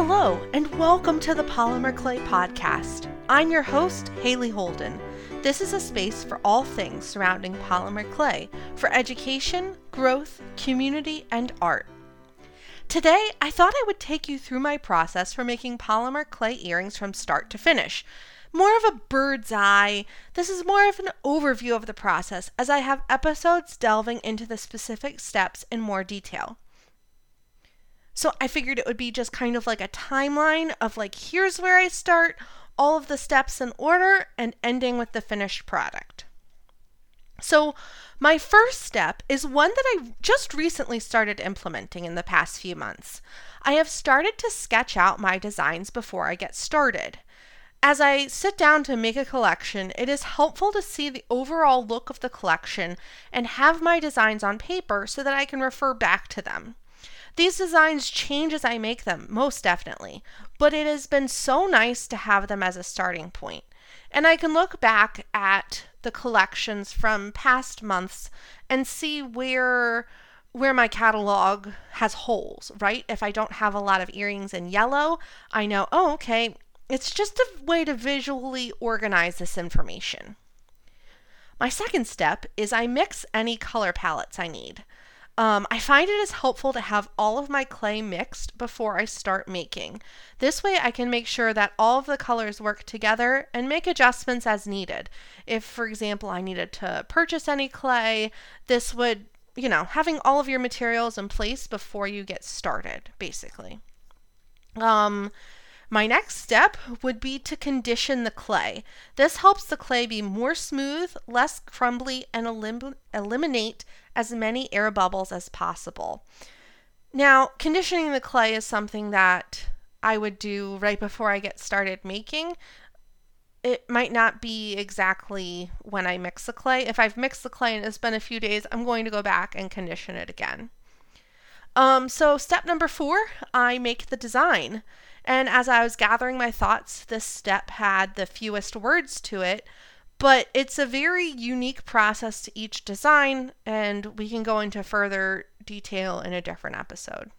Hello, and welcome to the Polymer Clay Podcast. I'm your host, Haley Holden. This is a space for all things surrounding polymer clay for education, growth, community, and art. Today, I thought I would take you through my process for making polymer clay earrings from start to finish. More of a bird's eye. This is more of an overview of the process as I have episodes delving into the specific steps in more detail. So I figured it would be just kind of like a timeline of like, here's where I start, all of the steps in order, and ending with the finished product. So, my first step is one that I just recently started implementing in the past few months. I have started to sketch out my designs before I get started. As I sit down to make a collection, it is helpful to see the overall look of the collection and have my designs on paper so that I can refer back to them. These designs change as I make them, most definitely, but it has been so nice to have them as a starting point. And I can look back at the collections from past months and see where where my catalog has holes, right? If I don't have a lot of earrings in yellow, I know, oh, okay, it's just a way to visually organize this information. My second step is I mix any color palettes I need. Um, I find it is helpful to have all of my clay mixed before I start making. This way I can make sure that all of the colors work together and make adjustments as needed. If, for example, I needed to purchase any clay, this would, you know, having all of your materials in place before you get started, basically. Um, my next step would be to condition the clay. This helps the clay be more smooth, less crumbly, and elim- eliminate as many air bubbles as possible. Now, conditioning the clay is something that I would do right before I get started making. It might not be exactly when I mix the clay. If I've mixed the clay and it's been a few days, I'm going to go back and condition it again. Um, so, step number four, I make the design. And as I was gathering my thoughts, this step had the fewest words to it, but it's a very unique process to each design, and we can go into further detail in a different episode.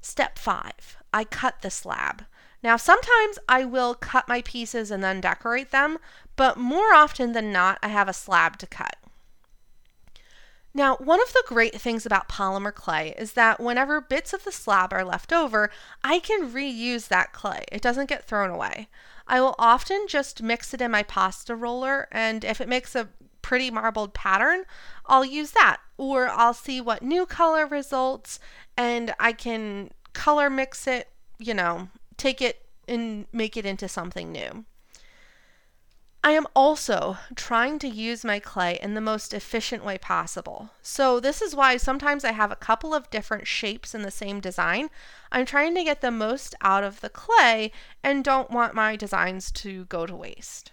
Step five I cut the slab. Now, sometimes I will cut my pieces and then decorate them, but more often than not, I have a slab to cut. Now, one of the great things about polymer clay is that whenever bits of the slab are left over, I can reuse that clay. It doesn't get thrown away. I will often just mix it in my pasta roller, and if it makes a pretty marbled pattern, I'll use that. Or I'll see what new color results, and I can color mix it, you know, take it and make it into something new. I am also trying to use my clay in the most efficient way possible. So, this is why sometimes I have a couple of different shapes in the same design. I'm trying to get the most out of the clay and don't want my designs to go to waste.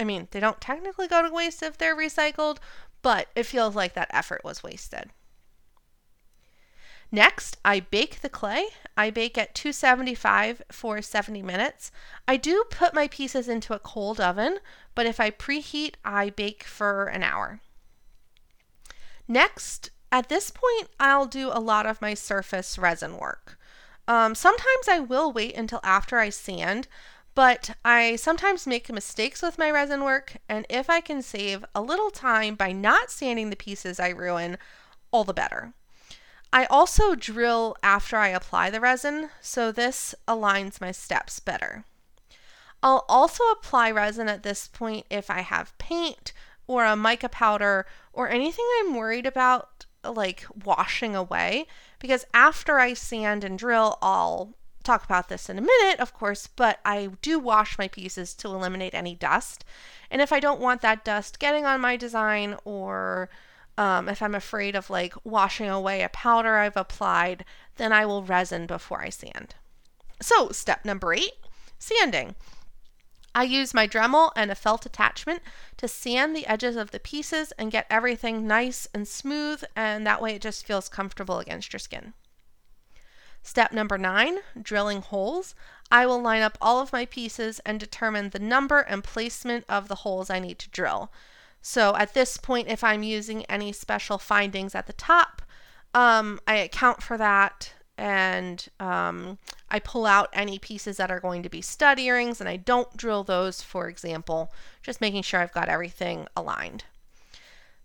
I mean, they don't technically go to waste if they're recycled, but it feels like that effort was wasted. Next, I bake the clay. I bake at 275 for 70 minutes. I do put my pieces into a cold oven, but if I preheat, I bake for an hour. Next, at this point, I'll do a lot of my surface resin work. Um, sometimes I will wait until after I sand, but I sometimes make mistakes with my resin work, and if I can save a little time by not sanding the pieces I ruin, all the better. I also drill after I apply the resin, so this aligns my steps better. I'll also apply resin at this point if I have paint or a mica powder or anything I'm worried about like washing away because after I sand and drill, I'll talk about this in a minute, of course, but I do wash my pieces to eliminate any dust. And if I don't want that dust getting on my design or um, if I'm afraid of like washing away a powder I've applied, then I will resin before I sand. So, step number eight sanding. I use my Dremel and a felt attachment to sand the edges of the pieces and get everything nice and smooth, and that way it just feels comfortable against your skin. Step number nine drilling holes. I will line up all of my pieces and determine the number and placement of the holes I need to drill. So at this point, if I'm using any special findings at the top, um, I account for that and um, I pull out any pieces that are going to be stud earrings and I don't drill those, for example, just making sure I've got everything aligned.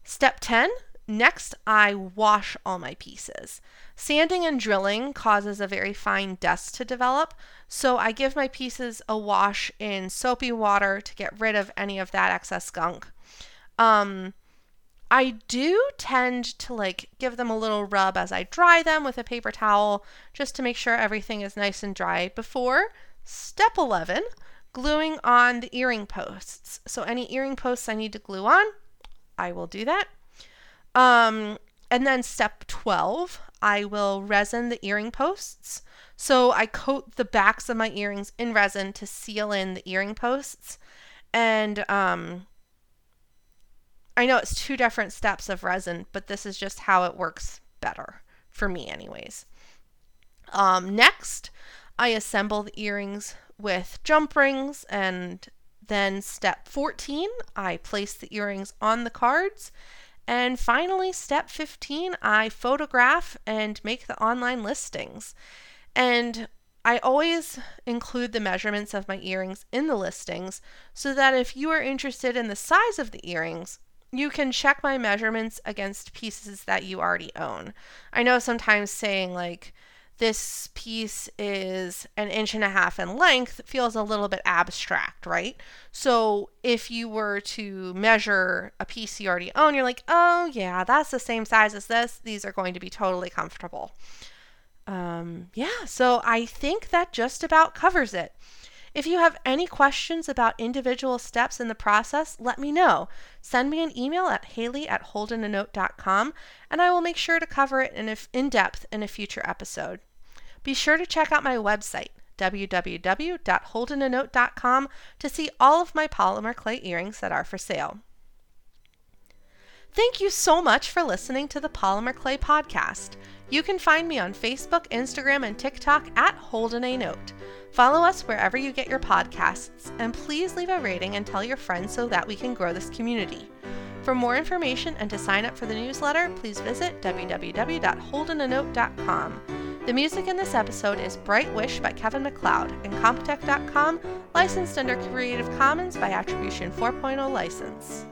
Step 10 Next, I wash all my pieces. Sanding and drilling causes a very fine dust to develop, so I give my pieces a wash in soapy water to get rid of any of that excess gunk. Um, I do tend to like give them a little rub as I dry them with a paper towel just to make sure everything is nice and dry before step 11 gluing on the earring posts. So any earring posts I need to glue on, I will do that. Um, and then step 12, I will resin the earring posts. So I coat the backs of my earrings in resin to seal in the earring posts. And um, I know it's two different steps of resin, but this is just how it works better for me, anyways. Um, next, I assemble the earrings with jump rings, and then step 14, I place the earrings on the cards. And finally, step 15, I photograph and make the online listings. And I always include the measurements of my earrings in the listings so that if you are interested in the size of the earrings, you can check my measurements against pieces that you already own. I know sometimes saying like this piece is an inch and a half in length feels a little bit abstract, right? So if you were to measure a piece you already own, you're like, oh yeah, that's the same size as this. These are going to be totally comfortable. Um, yeah, so I think that just about covers it. If you have any questions about individual steps in the process, let me know. Send me an email at haley at holdenanote.com and I will make sure to cover it in, in depth in a future episode. Be sure to check out my website, www.holdenanote.com, to see all of my polymer clay earrings that are for sale. Thank you so much for listening to the Polymer Clay Podcast. You can find me on Facebook, Instagram, and TikTok at Holden a Note. Follow us wherever you get your podcasts, and please leave a rating and tell your friends so that we can grow this community. For more information and to sign up for the newsletter, please visit www.holdenanote.com. The music in this episode is Bright Wish by Kevin MacLeod incompetech.com, licensed under Creative Commons by Attribution 4.0 license.